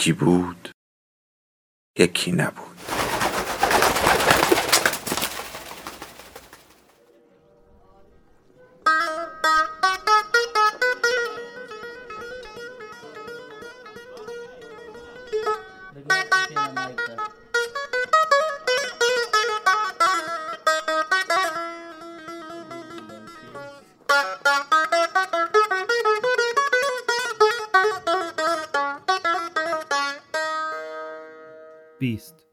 یکی بود یکی نبود. بیست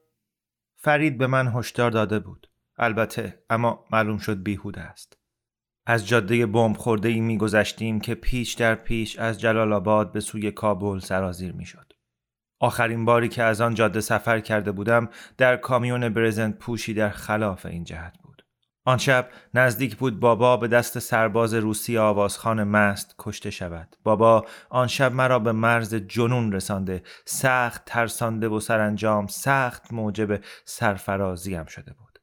فرید به من هشدار داده بود البته اما معلوم شد بیهوده است از جاده بمب خورده ای می گذشتیم که پیش در پیش از جلال آباد به سوی کابل سرازیر می شد. آخرین باری که از آن جاده سفر کرده بودم در کامیون برزنت پوشی در خلاف این جهت بود. آن شب نزدیک بود بابا به دست سرباز روسی آوازخان مست کشته شود. بابا آن شب مرا به مرز جنون رسانده. سخت ترسانده و سرانجام سخت موجب سرفرازیم شده بود.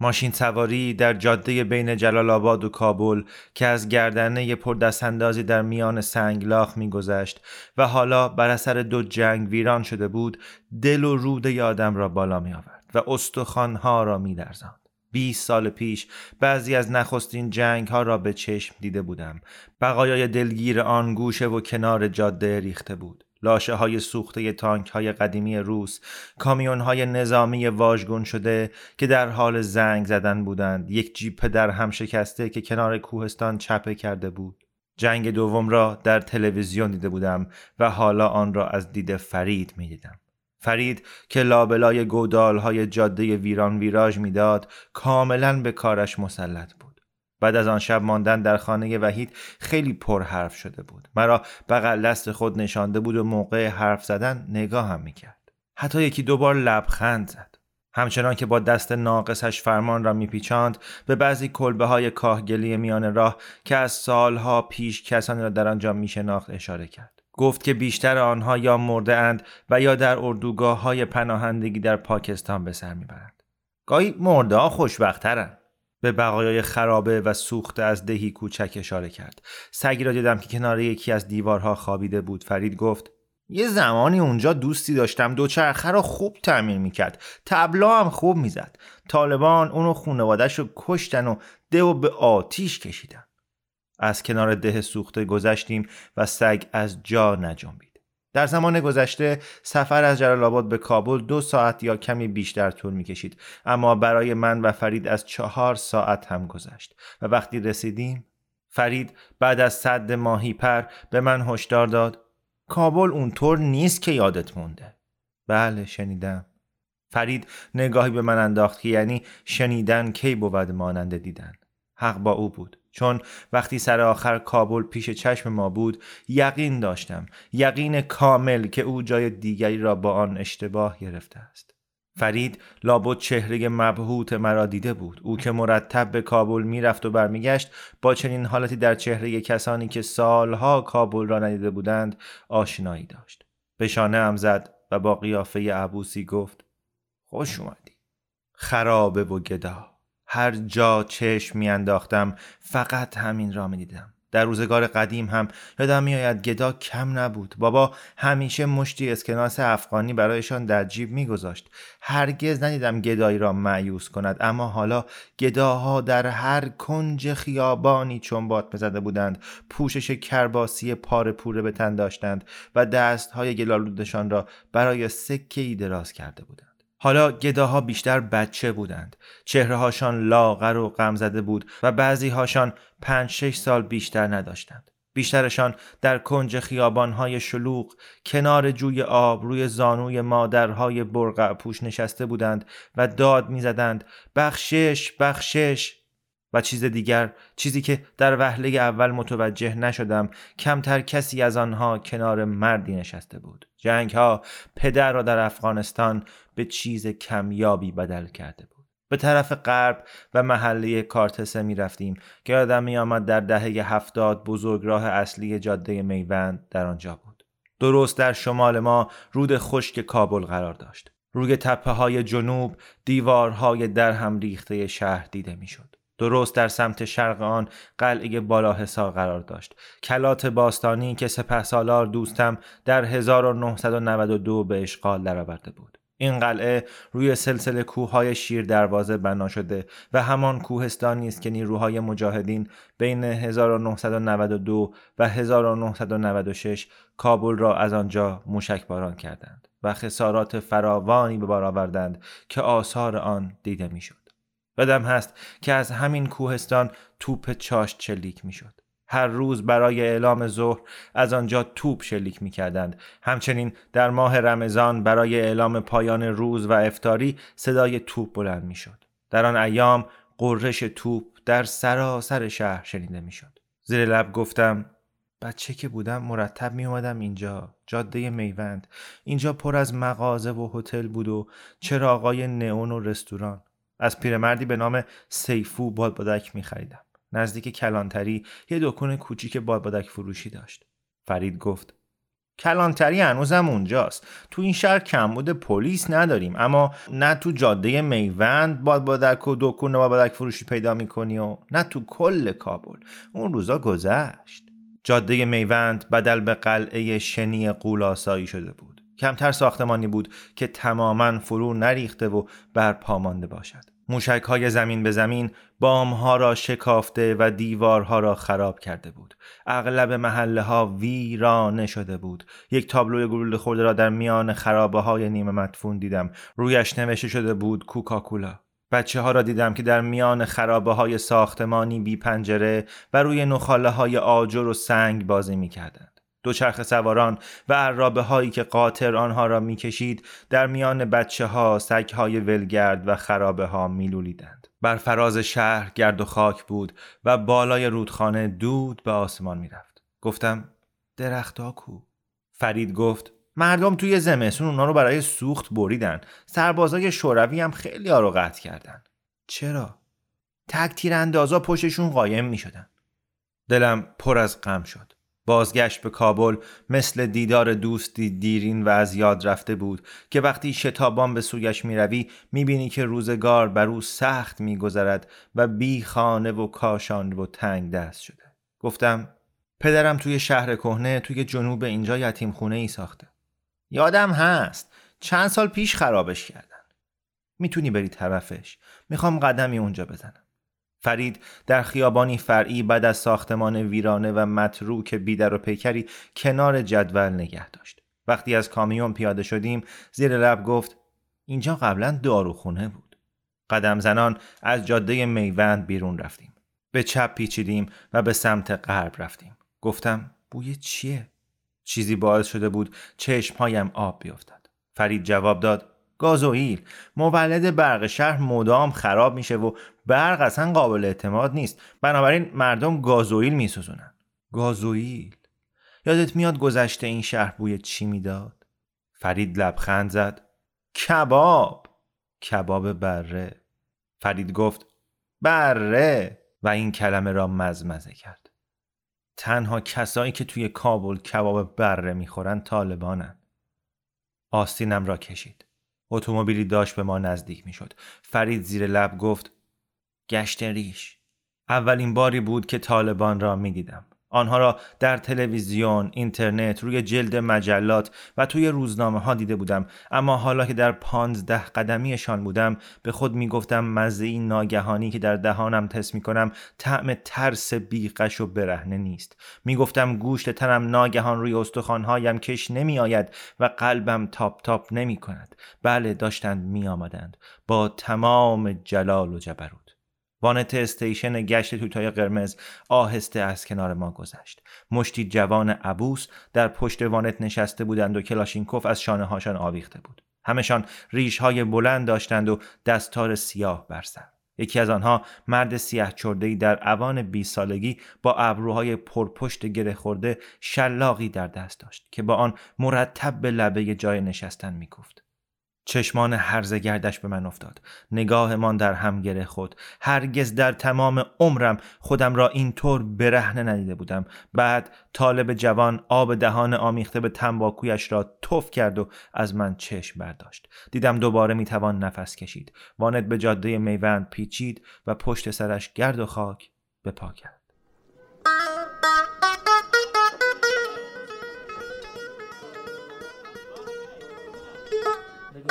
ماشین سواری در جاده بین جلال آباد و کابل که از گردنه پردستاندازی در میان سنگلاخ میگذشت و حالا بر اثر دو جنگ ویران شده بود دل و روده آدم را بالا می آورد و استخوانها را می درزاند. 20 سال پیش بعضی از نخستین جنگ ها را به چشم دیده بودم. بقایای دلگیر آن گوشه و کنار جاده ریخته بود. لاشه های سوخته تانک های قدیمی روس کامیون های نظامی واژگون شده که در حال زنگ زدن بودند. یک جیپ در هم شکسته که کنار کوهستان چپه کرده بود. جنگ دوم را در تلویزیون دیده بودم و حالا آن را از دید فرید می دیدم. فرید که لابلای گودال های جاده ویران ویراژ می‌داد کاملا به کارش مسلط بود. بعد از آن شب ماندن در خانه وحید خیلی پر حرف شده بود. مرا بغل دست خود نشانده بود و موقع حرف زدن نگاه هم می‌کرد. حتی یکی دوبار لبخند زد. همچنان که با دست ناقصش فرمان را میپیچاند به بعضی کلبه های کاهگلی میان راه که از سالها پیش کسانی را در آنجا میشناخت اشاره کرد. گفت که بیشتر آنها یا مرده اند و یا در اردوگاه های پناهندگی در پاکستان به سر می‌برند. گاهی مرده ها خوشبخترند. به بقایای خرابه و سوخته از دهی کوچک اشاره کرد. سگی را دیدم که کنار یکی از دیوارها خوابیده بود. فرید گفت یه زمانی اونجا دوستی داشتم دوچرخه را خوب تعمیر می‌کرد تبلا هم خوب می‌زد طالبان اونو خونوادش رو کشتن و ده و به آتیش کشیدن از کنار ده سوخته گذشتیم و سگ از جا نجنبید. در زمان گذشته سفر از جلال آباد به کابل دو ساعت یا کمی بیشتر طول می کشید اما برای من و فرید از چهار ساعت هم گذشت و وقتی رسیدیم فرید بعد از صد ماهی پر به من هشدار داد کابل اونطور نیست که یادت مونده. بله شنیدم. فرید نگاهی به من انداخت که یعنی شنیدن کی بود ماننده دیدن. حق با او بود. چون وقتی سر آخر کابل پیش چشم ما بود یقین داشتم یقین کامل که او جای دیگری را با آن اشتباه گرفته است. فرید لابد چهره مبهوت مرا دیده بود. او که مرتب به کابل می‌رفت و برمیگشت با چنین حالتی در چهره کسانی که سالها کابل را ندیده بودند آشنایی داشت. به شانه هم زد و با قیافه عبوسی گفت خوش اومدی. خرابه و گدا. هر جا چشم میانداختم فقط همین را می‌دیدم. در روزگار قدیم هم یادم میآید گدا کم نبود. بابا همیشه مشتی اسکناس افغانی برایشان در جیب میگذاشت. هرگز ندیدم گدایی را معیوس کند اما حالا گداها در هر کنج خیابانی چنبات بزده بودند پوشش کرباسی پاره پوره به تن داشتند و دستهای گلالودشان را برای سکه ای دراز کرده بودند. حالا گداها بیشتر بچه بودند. چهرههاشان لاغر و غم زده بود و بعضی هاشان پنج شش سال بیشتر نداشتند. بیشترشان در کنج خیابانهای شلوغ کنار جوی آب روی زانوی مادرهای برقع پوش نشسته بودند و داد می‌زدند بخشش بخشش! و چیز دیگر چیزی که در وهله اول متوجه نشدم کمتر کسی از آنها کنار مردی نشسته بود. جنگ ها پدر را در افغانستان به چیز کمیابی بدل کرده بود. به طرف غرب و محله کارتسه می رفتیم که آدم می آمد در دهه هفتاد بزرگراه اصلی جاده میوند در آنجا بود. درست در شمال ما رود خشک کابل قرار داشت. روی تپه های جنوب دیوارهای در هم ریخته شهر دیده می‌شد. درست در سمت شرق آن قلعه بالا حسار قرار داشت کلات باستانی که سپه سالار دوستم در 1992 به اشغال درآورده بود این قلعه روی سلسله کوههای شیر دروازه بنا شده و همان کوهستانی است که نیروهای مجاهدین بین 1992 و 1996 کابل را از آنجا موشک باران کردند و خسارات فراوانی به بار آوردند که آثار آن دیده می‌شد. بدم هست که از همین کوهستان توپ چاشت شلیک می‌شد. هر روز برای اعلام ظهر از آنجا توپ شلیک می کردند. همچنین در ماه رمضان برای اعلام پایان روز و افتاری صدای توپ بلند می شد. در آن ایام قررش توپ در سراسر شهر شنیده می شد. زیر لب گفتم بچه که بودم مرتب می اومدم اینجا جاده میوند اینجا پر از مغازه و هتل بود و چراغای نئون و رستوران از پیرمردی به نام سیفو بادبادک می خریدم نزدیک کلانتری یه دکون کوچیک بادبادک فروشی داشت. فرید گفت کلانتری هنوزم اونجاست. تو این شهر کمبود پلیس نداریم اما نه تو جاده میوند بادبادک و دکون بادبادک فروشی پیدا می‌کنی و نه تو کل کابل. اون روزا گذشت. جاده میوند بدل به قلعه شنی قولاسایی شده بود. کمتر ساختمانی بود که تماما فرو نریخته و برپا مانده باشد. موشک های زمین به زمین بام ها را شکافته و دیوارها را خراب کرده بود. اغلب محله ها ویرانه شده بود. یک تابلوی گلوله خورده را در میان خرابه های نیمه مدفون دیدم. رویش نوشته شده بود کوکاکولا. بچه ها را دیدم که در میان خرابه های ساختمانی بی پنجره و روی نخاله های آجر و سنگ بازی می کردند. دوچرخ سواران و عرابه هایی که قاطر آنها را می‌کشید در میان بچه ها سگ های ولگرد و خرابه ها میلولیدند. بر فراز شهر گرد و خاک بود و بالای رودخانه دود به آسمان می‌رفت. گفتم درختها کو؟ فرید گفت مردم توی زمستون اونا رو برای سوخت بریدن سربازای شوروی هم خیلی ها رو قطع کردن چرا تک تیراندازا پشتشون قایم می شدن دلم پر از غم شد بازگشت به کابل مثل دیدار دوستی دیرین و از یاد رفته بود که وقتی شتابان به سویش می می‌بینی که روزگار بر او سخت میگذرد و بی خانه و کاشان و تنگ دست شده. گفتم پدرم توی شهر کهنه توی جنوب اینجا یتیم خونه ای ساخته. یادم هست چند سال پیش خرابش کردن. می‌تونی بری طرفش. می‌خوام قدمی اونجا بزنم. فرید در خیابانی فرعی بعد از ساختمان ویرانه و متروک بیدر و پیکری کنار جدول نگه داشت. وقتی از کامیون پیاده شدیم زیر لب گفت اینجا قبلا داروخونه بود. قدم زنان از جاده میوند بیرون رفتیم. به چپ پیچیدیم و به سمت غرب رفتیم. گفتم بوی چیه؟ چیزی باعث شده بود چشمهایم آب بیفتد. فرید جواب داد گازوئیل. مولد برق شهر مدام خراب میشه و برق اصلا قابل اعتماد نیست. بنابراین مردم گازوئیل میسوزونن. گازوئیل. یادت میاد گذشته این شهر بوی چی می‌داد؟ فرید لبخند زد. کباب. کباب بره. فرید گفت بره. و این کلمه را مزمزه کرد. تنها کسایی که توی کابل کباب بره می‌خورن طالبانن. آستینم را کشید. اتومبیلی داشت به ما نزدیک می‌شد. فرید زیر لب گفت گشت ریش. اولین باری بود که طالبان را می‌دیدم. آنها را در تلویزیون، اینترنت، روی جلد مجلات و توی روزنامه ها دیده بودم. اما حالا که در پانزده قدمیشان بودم به خود می گفتم مزه این ناگهانی که در دهانم تست می کنم طعم ترس بی‌غش و برهنه نیست. می گفتم گوشت تنم ناگهان روی استخوانهایم کش نمی آید و قلبم تاپ تاپ نمی کند بله داشتند می آمدند با تمام جلال و جبروت. وانت استیشن گشت تویوتای قرمز آهسته از کنار ما گذشت. مشتی جوان عبوس در پشت وانت نشسته بودند و کلاشینکوف از شانه هاشان آویخته بود. همشان ریش های بلند داشتند و دستار سیاه بر سر. یکی از آنها مرد سیاه چردهی در اوان بی سالگی با ابروهای پرپشت گره خورده شلاقی در دست داشت که با آن مرتب به لبه جای نشستن میکوفت. چشمان هرزه گردش به من افتاد. نگاهمان در هم گره خود. هرگز در تمام عمرم خودم را اینطور برهنه ندیده بودم. بعد طالب جوان آب دهان آمیخته به تنباکویش را تف کرد و از من چشم برداشت. دیدم دوباره می‌توان نفس کشید. واند به جاده میوند پیچید و پشت سرش گرد و خاک به پا کرد. فرید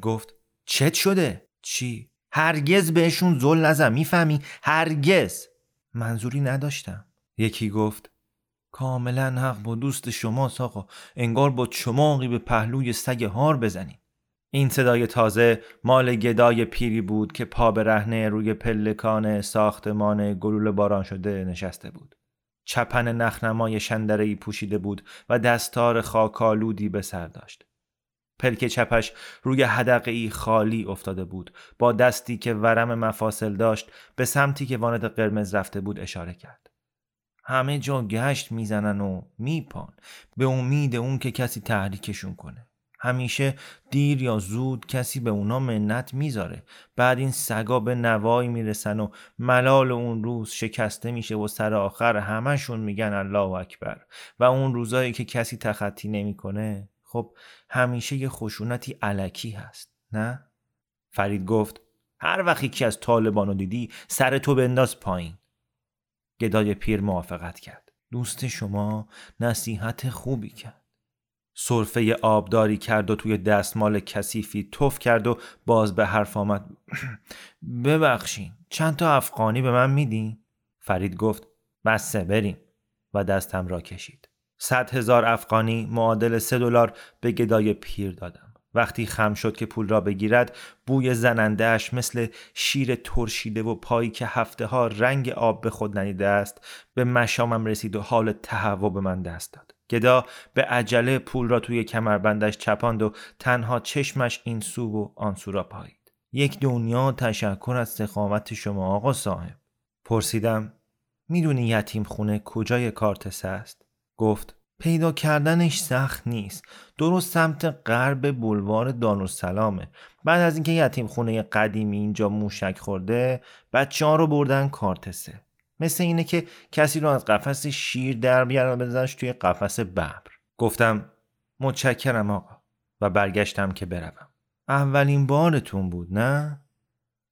گفت چت شده؟ چی؟ هرگز بهشون زل نزن می‌فهمی؟ هرگز منظوری نداشتم یکی گفت کاملا حق با دوست شما آقا. انگار با چماقی به پهلوی سگ هار بزنید این صدای تازه مال گدای پیری بود که پا به رهنه روی پلکان ساختمان گلول باران شده نشسته بود. چپن نخنمای شندرهی پوشیده بود و دستار خاکالودی به سر داشت. پلک چپش روی حدقه خالی افتاده بود. با دستی که ورم مفاصل داشت به سمتی که واند قرمز رفته بود اشاره کرد. همه جا گشت می‌زنن و میپان به امید اون که کسی تحریکشون کنه. همیشه دیر یا زود کسی به اونا منت می‌ذاره. بعد این سگا به نوایی می‌رسن و ملال اون روز شکسته میشه و سر آخر همشون میگن الله اکبر. و اون روزایی که کسی تخطی نمی‌کنه خب همیشه یه خشونتی علکی هست نه؟ فرید گفت هر وقت یکی از طالبانو دیدی سر تو بنداز پایین. گدای پیر موافقت کرد. دوست شما نصیحت خوبی کرد. صرفه آبداری کرد و توی دستمال کثیفی تف کرد و باز به حرف آمد. ببخشین چند تا افغانی به من میدین؟ فرید گفت بسه بریم. و دستم را کشید. صد هزار افغانی معادل سه دلار به گدای پیر دادم وقتی خم شد که پول را بگیرد بوی زنندهش مثل شیر ترشیده و پایی که هفته ها رنگ آب به خود ندیده است به مشامم رسید و حال تهوع به من دست داد. گدا به عجله پول را توی کمربندش چپاند و تنها چشمش این سو و آن سو را پایید یک دنیا تشکر از سخاوت شما آقا صاحب. پرسیدم می‌دونی یتیم خونه کجای کارتس است؟ گفت پیدا کردنش سخت نیست. درست سمت غرب بلوار دارالسلامه. بعد از اینکه یتیم خونه قدیمی اینجا موشک خورده بچه ها رو بردن کارتسه. مثل اینه که کسی رو از قفس شیر در بیارن بزنش توی قفس ببر. گفتم متشکرم آقا. و برگشتم که بروم. اولین بارتون بود نه؟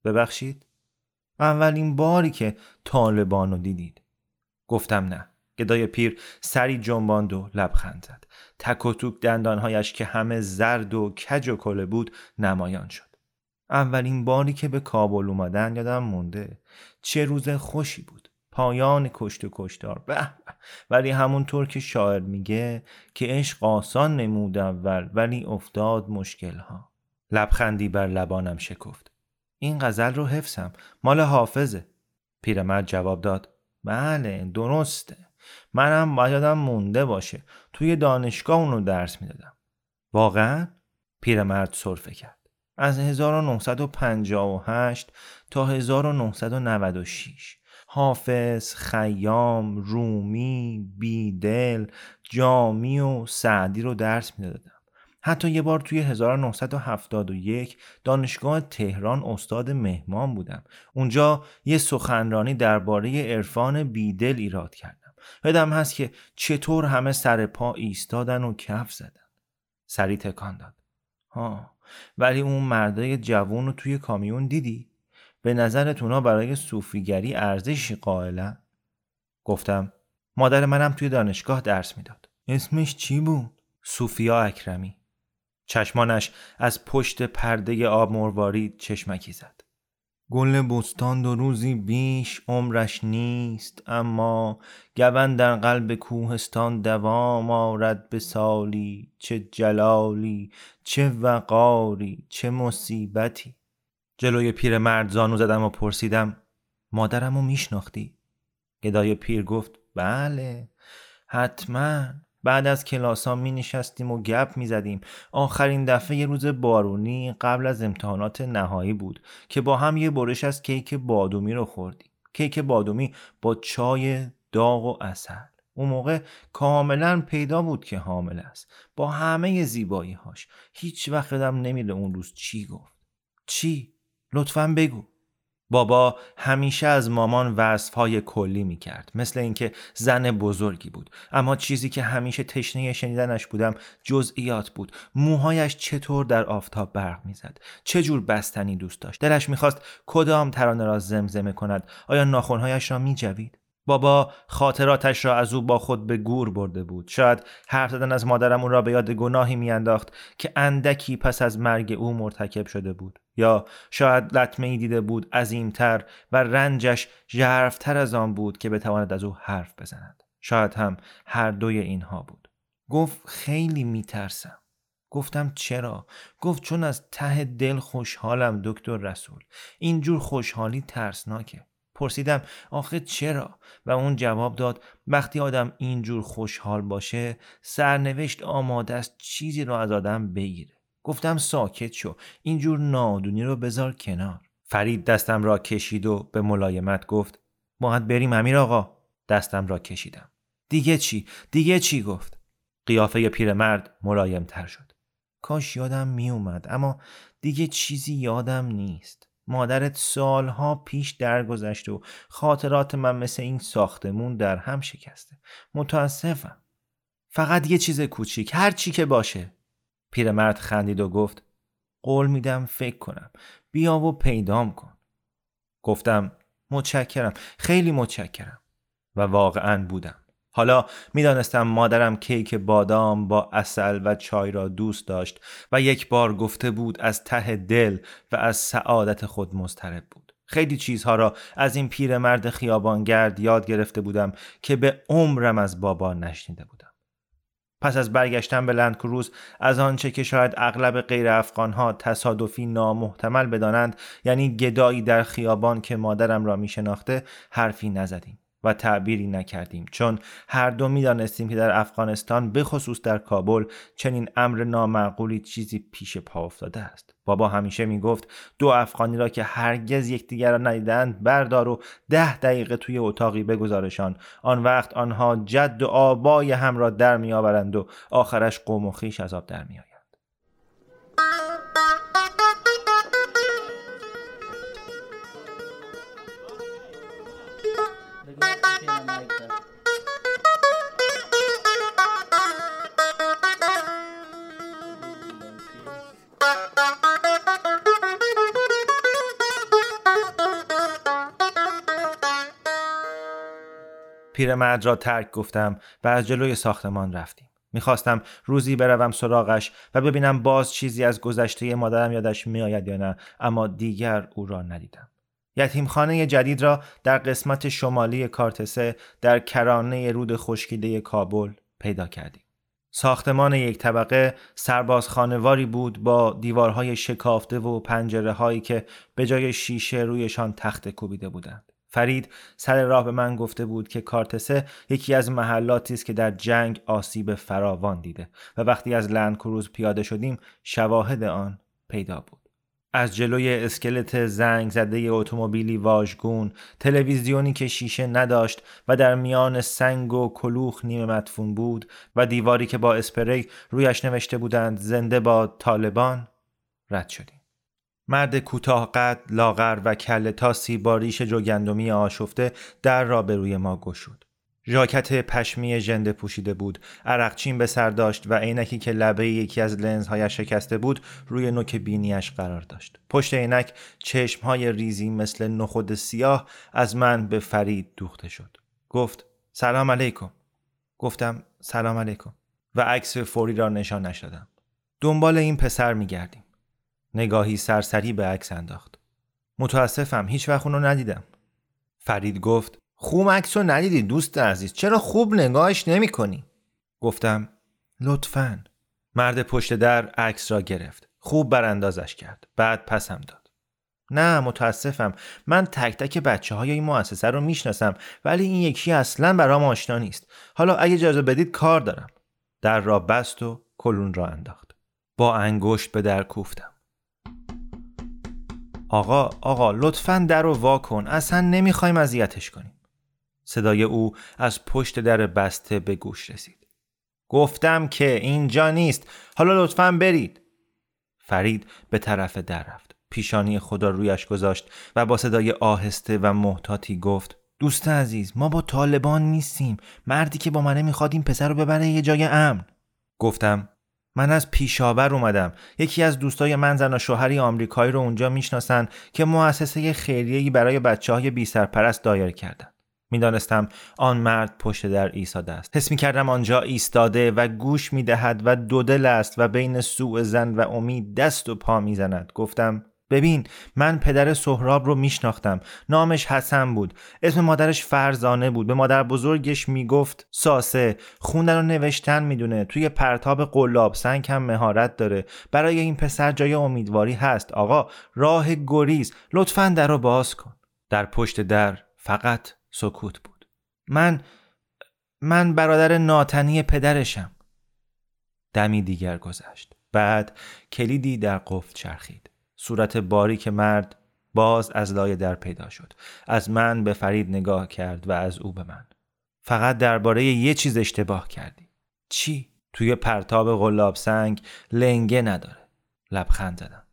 ببخشید؟ اولین باری که طالبان رو دیدید. گفتم نه. گدای پیر سری جنباند و لبخند زد. تک و توک دندانهایش که همه زرد و کج و کله بود نمایان شد. اولین باری که به کابل اومدن یادم مونده. چه روز خوشی بود. پایان کشت و کشتار. به ولی همونطور که شاعر میگه که عشق آسان نمود اول ولی افتاد مشکل ها لبخندی بر لبانم شکفت. این غزل رو حفظم. مال حافظه. پیرمرد جواب داد. بله درسته. منم باید مونده باشه توی دانشگاه اونو درس می‌دادم واقعا پیرمرد سرفه کرد از 1958 تا 1996 حافظ، خیام، رومی، بیدل، جامی و سعدی رو درس می‌دادم. حتی یه بار توی 1971 دانشگاه تهران استاد مهمان بودم. اونجا یه سخنرانی درباره عرفان بیدل ایراد کردم. یادم هست که چطور همه سر پا ایستادن و کف زدن سری تکان داد ها ولی اون مردای جوون رو توی کامیون دیدی؟ به نظرت اونا برای صوفیگری ارزشی قائلن؟ گفتم مادر منم توی دانشگاه درس می‌داد اسمش چی بود؟ صوفیا اکرمی چشمانش از پشت پرده آب مروارید چشمکی زد گل بستان دو روزی بیش عمرش نیست اما گون در قلب کوهستان دوام آرد به سالی چه جلالی چه وقاری چه مصیبتی. جلوی پیرمرد زانو زدم و پرسیدم مادرمو میشناختی؟ گدای پیر گفت بله حتما. بعد از کلاس ها می نشستیم و گپ می زدیم. آخرین دفعه یه روز بارونی قبل از امتحانات نهایی بود که با هم یه برش از کیک بادومی رو خوردیم. کیک بادومی با چای داغ و اصل. اون موقع کاملا پیدا بود که حامل است با همه زیبایی هاش هیچ وقت دم نمیره اون روز چی گفت چی؟ لطفا بگو بابا همیشه از مامان های کلی می کرد مثل اینکه زن بزرگی بود. اما چیزی که همیشه تشنه شنیدنش بودم جزئیات بود. موهایش چطور در آفتاب برق می‌زد؟ چه جور بستنی دوست داشت؟ دلش می‌خواست کدام ترانه را زمزمه کند؟ آیا ناخونهایش را میجوید؟ بابا خاطراتش را از او با خود به گور برده بود. شاید حرف زدن از مادرم او را به یاد گناهی میانداخت که اندکی پس از مرگ او مرتکب شده بود. یا شاید لطمه ای دیده بود عظیمتر و رنجش ژرفتر از آن بود که بتواند از او حرف بزند. شاید هم هر دوی اینها بود. گفت خیلی میترسم. گفتم چرا؟ گفت چون از ته دل خوشحالم دکتر رسول. اینجور خوشحالی ترسناکه. پرسیدم آخه چرا؟ و اون جواب داد وقتی آدم اینجور خوشحال باشه سرنوشت آماده است چیزی رو از آدم بگیره. گفتم ساکت شو اینجور نادونی رو بذار کنار. فرید دستم را کشید و به ملایمت گفت باید بریم امیر آقا. دستم را کشیدم. دیگه چی؟ دیگه چی گفت؟ قیافه پیرمرد ملایم تر شد. کاش یادم می اومد اما دیگه چیزی یادم نیست. مادرت سالها پیش درگذشته و خاطرات من مثل این ساختمون در هم شکسته. متاسفم. فقط یه چیز کوچیک هر چی که باشه. پیرمرد خندید و گفت قول میدم فکر کنم. بیا و پیدام کن. گفتم متشکرم. خیلی متشکرم. و واقعا بودم. حالا می‌دانستم مادرم کیک بادام با اصل و چای را دوست داشت و یک بار گفته بود از ته دل و از سعادت خود مضطرب بود. خیلی چیزها را از این پیرمرد خیابانگرد یاد گرفته بودم که به عمرم از بابا نشنیده بودم. پس از برگشتن به لندکروز از آنچه که شاید اغلب غیر افغانها تصادفی نامحتمل بدانند یعنی گدایی در خیابان که مادرم را می شناخته حرفی نزدیم. و تعبیری نکردیم. چون هر دو می‌دانستیم که در افغانستان بخصوص در کابل چنین امر نامعقولی چیزی پیش پا افتاده است. بابا همیشه می‌گفت دو افغانی را که هرگز یکدیگر را ندیدند بردار و ده دقیقه توی اتاقی بگذارشان. آن وقت آنها جد و آبای هم را در میآورند و آخرش قوم و خیش از آب در پیرمرد را ترک گفتم و از جلوی ساختمان رفتیم. می‌خواستم روزی بروم سراغش و ببینم باز چیزی از گذشته مادرم یادش میآید یا نه اما دیگر او را ندیدم. یتیمخانه جدید را در قسمت شمالی کارتسه در کرانه رود خشکیده کابل پیدا کردیم ساختمان یک طبقه سربازخانواری بود با دیوارهای شکافته و پنجره هایی که به جای شیشه رویشان تخت کوبیده بودند. فرید سر راه به من گفته بود که کارتسه یکی از محلاتی است که در جنگ آسیب فراوان دیده و وقتی از لندکروز پیاده شدیم شواهد آن پیدا بود. از جلوی اسکلت زنگ زده اتومبیلی واژگون تلویزیونی که شیشه نداشت و در میان سنگ و کلوخ نیمه مدفون بود و دیواری که با اسپری رویش نوشته بودند زنده با طالبان رد شدیم. مرد کوتاه قد لاغر و کله تاسی با ریش جوگندمی آشفته در را به روی ما گشود. ژاکت پشمی ژنده پوشیده بود. عرقچین به سر داشت و عینکی که لبه یکی از لنزهایش شکسته بود روی نوک بینیش قرار داشت. پشت عینک چشمهای ریزی مثل نخود سیاه از من به فرید دوخته شد. گفت سلام علیکم. گفتم سلام علیکم. و عکس فوری را نشان نشدم. دنبال این پسر میگردیم. نگاهی سرسری به عکس انداخت. متاسفم هیچ وقت اونو ندیدم. فرید گفت خوب عکس رو ندیدی دوست عزیز. چرا خوب نگاهش نمی کنی؟ گفتم لطفا. مرد پشت در عکس را گرفت. خوب براندازش کرد. بعد پسم داد. نه متاسفم. من تک تک بچه های این مؤسسه رو می‌شناسم ولی این یکی اصلا برام آشنا نیست. حالا اگه اجازه بدید کار دارم. در را بست و کلون را انداخت. با انگشت به در کوفتم. آقا آقا لطفا در رو وا کن. اصلا نمی‌خوایم اذیتش کنیم. صدای او از پشت در بسته به گوش رسید. گفتم که اینجا نیست. حالا لطفا برید. فرید به طرف در رفت. پیشانی خدا رویش گذاشت و با صدای آهسته و محتاطی گفت دوست عزیز ما با طالبان نیستیم. مردی که با منه می‌خواد این پسر رو ببره یه جای امن. گفتم من از پیشاور اومدم. یکی از دوستای من زن و شوهری آمریکایی رو اونجا می‌شناسن که مؤسسه خیریه‌ای برای بچه های بی سرپرست دایر کردن. می‌دانستم آن مرد پشت در ایستاده است. حس می کردم آنجا ایستاده و گوش می دهد و دودل است و بین سوء زن و امید دست و پا می‌زند. گفتم ببین من پدر سهراب رو میشناختم. نامش حسن بود. اسم مادرش فرزانه بود. به مادر بزرگش می‌گفت ساسه خوندن و نوشتن می‌دونه. توی پرتاب قلاب سنگ هم مهارت داره. برای این پسر جای امیدواری هست. آقا راه گریز. لطفا در رو باز کن. در پشت در فقط سکوت بود. من من برادر ناتنی پدرشم. دمی دیگر گذشت. بعد کلیدی در قفل چرخید. صورت باریک مرد باز از لای در پیدا شد. از من به فرید نگاه کرد و از او به من. فقط درباره یه چیز اشتباه کردی. چی؟ توی پرتاب غلاب سنگ لنگه نداره. لبخند زدم.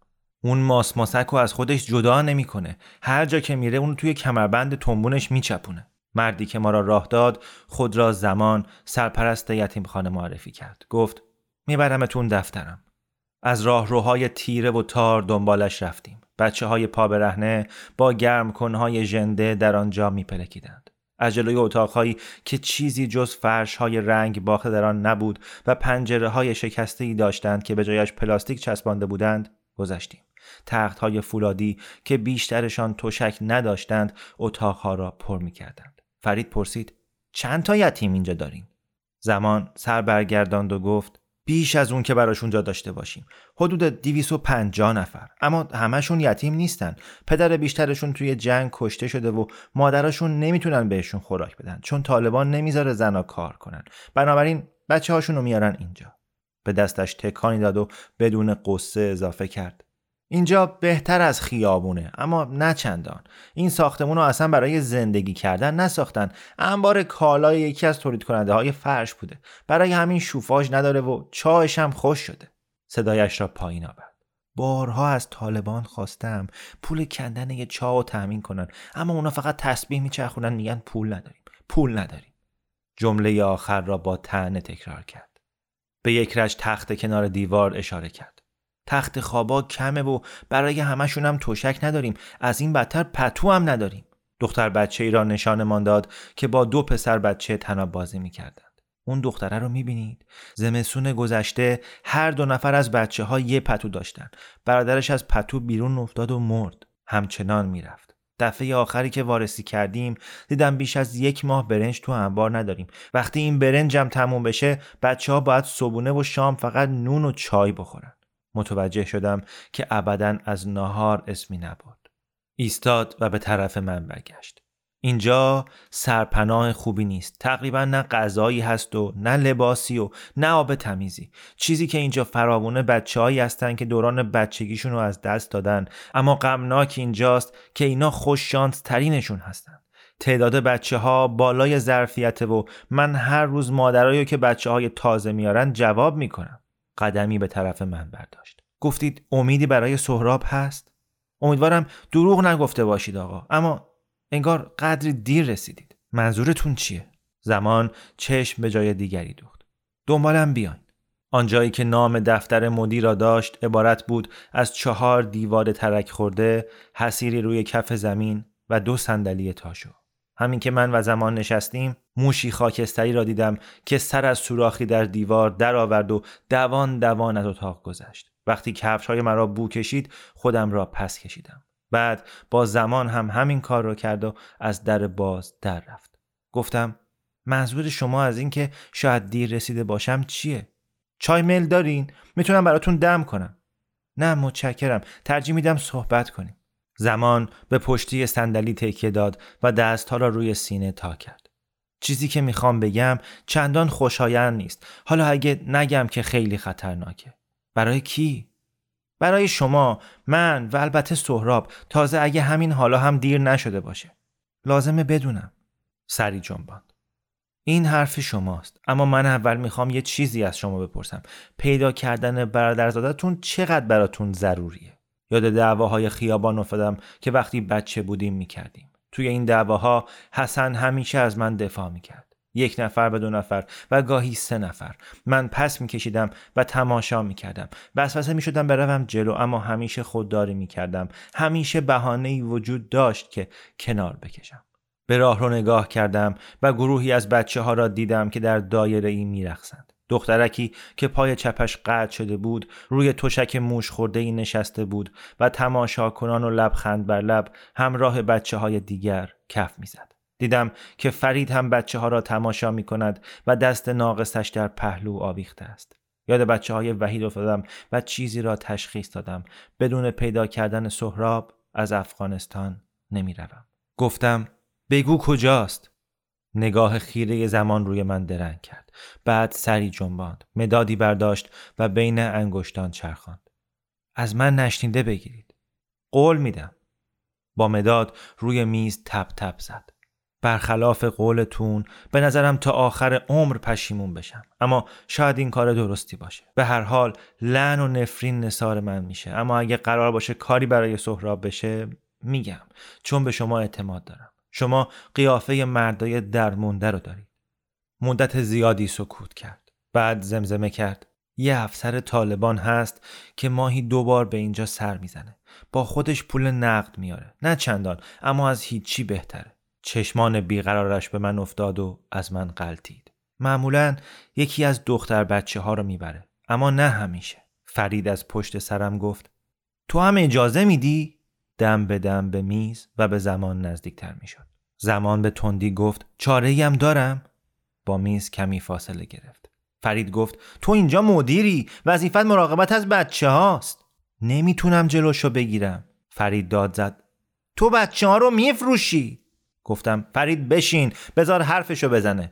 اون ماس ماسک از خودش جدا نمی‌کنه. هر جا که میره اون توی کمربند تنبونش میچپونه. مردی که ما را راه داد خود را زمان سرپرست یتیم خانه معرفی کرد. گفت میبرمتون دفترم. از راهروهای تیره و تار دنبالش رفتیم. بچه های پا برهنه با گرم کنهای ژنده در آنجا میپلکیدند از جلوی اتاقهایی که چیزی جز فرش های رنگ باخته در آن نبود و پنجره های شکسته ای داشتند که به جایش پلاستیک چسبانده بودند گذشتیم. تخت های فولادی که بیشترشان تشک نداشتند اتاقها را پر می کردند. فرید پرسید چند تا یتیم اینجا داریم؟ زمان سر برگرداند و گفت بیش از اون که براشون جا داشته باشیم. حدود 250 نفر. اما همشون یتیم نیستن. پدر بیشترشون توی جنگ کشته شده و مادرشون نمی‌تونن بهشون خوراک بدن چون طالبان نمی‌ذاره زنا کار کنن. بنابراین بچه هاشون رو میارن اینجا. به دستش تکانی داد و بدون قصه اضافه کرد. اینجا بهتر از خیابونه اما نه چندان. این ساختمون رو اصلا برای زندگی کردن نساختن. انبار کالای یکی از تولید کننده های فرش بوده. برای همین شوفاژ نداره و چایش هم خوش شده. صدایش را پایین آورد. بارها از طالبان خواستم پول کندن یه چا و تأمین کنن اما اونا فقط تسبیح میچرخونن میگن پول نداریم. پول نداریم. جمله آخر را با تنه تکرار کرد. به یک رج تخت کنار دیوار اشاره کرد. تخت خوابا کمه و برای همشون هم توشک نداریم. از این بدتر پتو هم نداریم. دختر بچه ای را نشانمان داد که با دو پسر بچه تناب بازی می‌کردند. اون دختره رو می‌بینید. زمسون گذشته هر دو نفر از بچه ها یه پتو داشتن. برادرش از پتو بیرون افتاد و مرد. همچنان می‌رفت. دفعه آخری که وارسی کردیم دیدم بیش از یک ماه برنج تو انبار نداریم. وقتی این برنجم تموم بشه بچه ها باید صبونه و شام فقط نون و چای بخورن. متوجه شدم که ابدا از ناهار اسمی نبود ایستاد و به طرف من برگشت. اینجا سرپناه خوبی نیست. تقریبا نه غذایی هست و نه لباسی و نه آب تمیزی. چیزی که اینجا فراوونه بچههایی هستن که دوران بچگیشون رو از دست دادن. اما غمناک اینجاست که اینا خوش شانس ترینشون هستن. تعداد بچه ها بالای ظرفیت و من هر روز مادرایی که بچه های تازه میارن جواب می‌کنم. قدمی به طرف من برداشت. گفتید امیدی برای سهراب هست؟ امیدوارم دروغ نگفته باشید آقا. اما انگار قدری دیر رسیدید. منظورتون چیه؟ زمان چشم به جای دیگری دوخت. دنبالم بیاین. آنجایی که نام دفتر مدیر را داشت عبارت بود از چهار دیوار ترک خورده حسیری روی کف زمین و دو صندلی تاشو. همین که من و زمان نشستیم موشی خاکستری را دیدم که سر از سوراخی در دیوار درآورد و دوان دوان از اتاق گذشت. وقتی کفش های مرا بو کشید خودم را پس کشیدم. بعد با زمان هم همین کار را کرد و از در باز در رفت. گفتم منظور شما از اینکه شاید دیر رسیده باشم چیه؟ چای میل دارین؟ می‌تونم براتون دم کنم. نه متشکرم. ترجیح میدم صحبت کنیم. زمان به پشتی صندلی تکیه داد و دستها را روی سینه تا کرد. چیزی که می‌خوام بگم چندان خوشایند نیست. حالا اگه نگم که خیلی خطرناکه. برای کی؟ برای شما، من و البته سهراب تازه اگه همین حالا هم دیر نشده باشه. لازمه بدونم. سری جنباند. این حرف شماست اما من اول می‌خوام یه چیزی از شما بپرسم پیدا کردن برادرزادتون چقدر براتون ضروریه یاد دعواهای خیابان افتادم که وقتی بچه بودیم می‌کردیم. توی این دعواها حسن همیشه از من دفاع می‌کرد. یک نفر به دو نفر و گاهی سه نفر. من پس میکشیدم و تماشا می‌کردم. وسوسه می‌شدم بروم جلو اما همیشه خودداری می‌کردم. همیشه بهانه وجود داشت که کنار بکشم. به راه رو نگاه کردم و گروهی از بچه ها را دیدم که در دایره ای میرخسند دخترکی که پای چپش قطع شده بود روی تشک موش خورده ای نشسته بود و تماشا کنان و لبخند بر لب همراه بچه های دیگر کف می‌زد. دیدم که فرید هم بچه ها را تماشا می کند و دست ناقصش در پهلو آویخته است. یاد بچه های وحید افتادم و چیزی را تشخیص دادم بدون پیدا کردن سهراب از افغانستان نمی روم. گفتم بگو کجاست؟ نگاه خیره زمان روی من درنگ کرد. بعد سری جنباند. مدادی برداشت و بین انگشتان چرخاند. از من نشنیده بگیرید. قول میدم. با مداد روی میز تپ تپ زد. برخلاف قولتون به نظرم تا آخر عمر پشیمون بشم اما شاید این کار درستی باشه به هر حال لعن و نفرین نصار من میشه اما اگه قرار باشه کاری برای سهراب بشه میگم چون به شما اعتماد دارم شما قیافه مردای درمونده رو دارید. مدت زیادی سکوت کرد. بعد زمزمه کرد. یه افسر طالبان هست که ماهی دو بار به اینجا سر می‌زنه. با خودش پول نقد میاره. نه چندان اما از هیچی بهتره. چشمان بیقرارش به من افتاد و از من قلتید معمولا یکی از دختر بچه ها رو می‌بره اما نه همیشه. فرید از پشت سرم گفت تو هم اجازه میدی؟ دم به دم به میز و به زمان نزدیکتر می‌شد. زمان به تندی گفت چاره هم دارم؟ با میز کمی فاصله گرفت. فرید گفت تو اینجا مدیری وظیفت مراقبت از بچه هاست. نمی‌تونم جلوشو بگیرم. فرید داد زد تو بچه ها رو میفروشی. گفتم فرید بشین بذار حرفشو بزنه.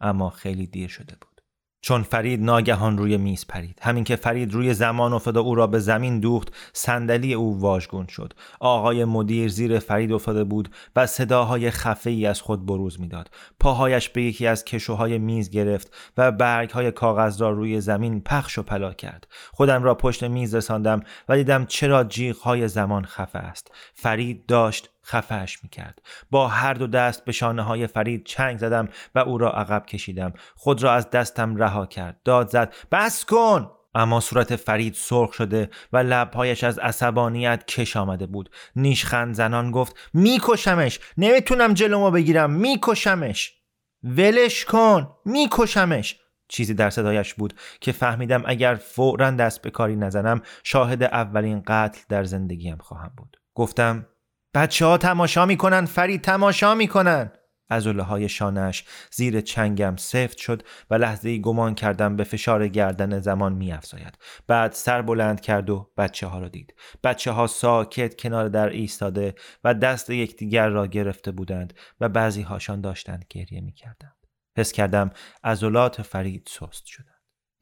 اما خیلی دیر شده بود. چون فرید ناگهان روی میز پرید. همین که فرید روی زمان افتاد او را به زمین دوخت صندلی او واژگون شد. آقای مدیر زیر فرید افتاده بود و صداهای خفه ای از خود بروز می‌داد. پاهایش به یکی از کشوهای میز گرفت و برگهای کاغذ را روی زمین پخش و پلا کرد. خودم را پشت میز رساندم و دیدم چرا های زمان خفه است. فرید داشت خفهش می‌کرد. با هر دو دست به شانه های فرید چنگ زدم و او را عقب کشیدم. خود را از دستم رها کرد. داد زد بس کن! اما صورت فرید سرخ شده و لبهایش از عصبانیت کش آمده بود. نیشخند زنان گفت میکشمش! نمی‌تونم جلومو بگیرم! میکشمش! ولش کن! میکشمش! چیزی در صدایش بود که فهمیدم اگر فورا دست به کاری نزنم شاهد اولین قتل در زندگیم خواهم بود. گفتم بچه ها تماشا می‌کنن فرید تماشا می‌کنن. از های شانش زیر چنگم سفت شد و لحظه ای گمان کردم به فشار گردن زمان میافزاید. بعد سر بلند کرد و بچه ها را دید. بچه ها ساکت کنار در ایستاده و دست یکدیگر را گرفته بودند و بعضی هاشان داشتند گریه می‌کردند. حس کردم عضلات فرید سست شدند.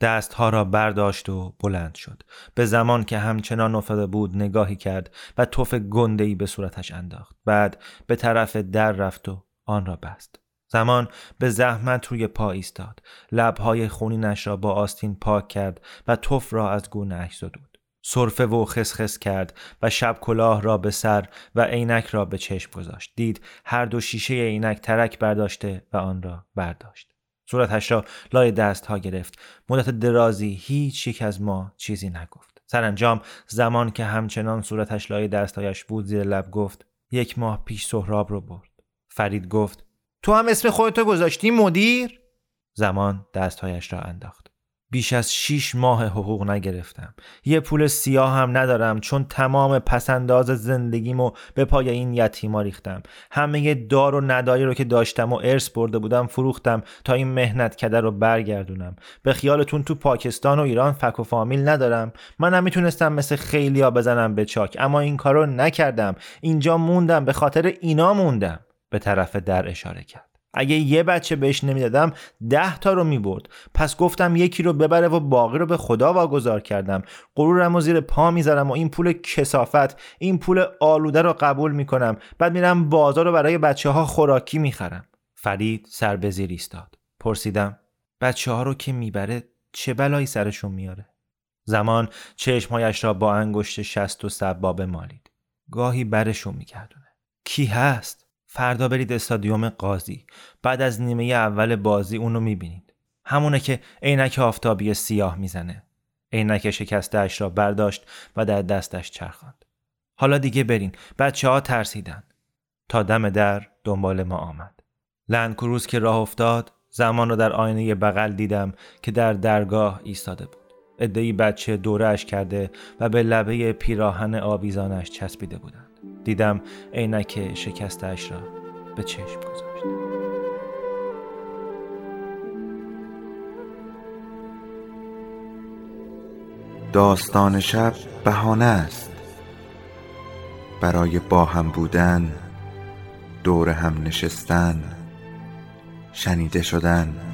دستها را برداشت و بلند شد. به زمان که همچنان افتاده بود نگاهی کرد و توف گندهی به صورتش انداخت. بعد به طرف در رفت و آن را بست. زمان به زحمت روی پا ایستاد. لبهای خونینش را با آستین پاک کرد و توف را از گونه اش زدود صرفه و خسخس کرد و شب کلاه را به سر و عینک را به چشم گذاشت. دید هر دو شیشه عینک ترک برداشته و آن را برداشت. صورتش را لای دست ها گرفت. مدت درازی هیچ یک از ما چیزی نگفت. سرانجام زمان که همچنان صورتش لای دستهایش بود زیر لب گفت یک ماه پیش سهراب رو برد. فرید گفت تو هم اسم خودتو گذاشتی مدیر؟ زمان دستهایش را انداخت. بیش از شیش ماه حقوق نگرفتم. یه پول سیاه هم ندارم چون تمام پسنداز زندگیمو به پای این یتیما ریختم. همه دار و ندایی رو که داشتم و ارث برده بودم فروختم تا این مهنت کده رو برگردونم. به خیالتون تو پاکستان و ایران فک و فامیل ندارم. من می‌تونستم مثل خیلیا بزنم به چاک اما این کارو نکردم. اینجا موندم به خاطر اینا موندم. به طرف در اشاره کرد. اگه یه بچه بهش نمی‌دادم ده تا رو می‌برد. پس گفتم یکی رو ببره و باقی رو به خدا واگذار کردم. غرورم و زیر پا می‌ذارم و این پول کسافت این پول آلوده رو قبول می‌کنم. بعد میرم بازار رو برای بچه ها خوراکی می‌خرم. فرید سر به زیر ایستاد. پرسیدم بچه ها رو که می‌بره چه بلایی سرشون میاره؟ زمان چشمهایش را با انگشت شست و سبابه مالید. گاهی برشون میگردونه. کی هست؟ فردا برید استادیوم قاضی. بعد از نیمه اول بازی اونو می‌بینید. همونه که عینک آفتابی سیاه می‌زنه. عینک شکستهاش را برداشت و در دستش چرخاند. حالا دیگه برین. بچه ها ترسیدن. تا دم در دنبال ما آمد. لندکروز که راه افتاد زمان رو در آینه بغل دیدم که در درگاه ایستاده بود. ادهی بچه دورش کرده و به لبه پیراهن آویزانش چسبیده بودند. دیدم عینک شکستش را به چشم گذاشت. داستان شب بهانه است. برای با هم بودن دور هم نشستن شنیده شدن.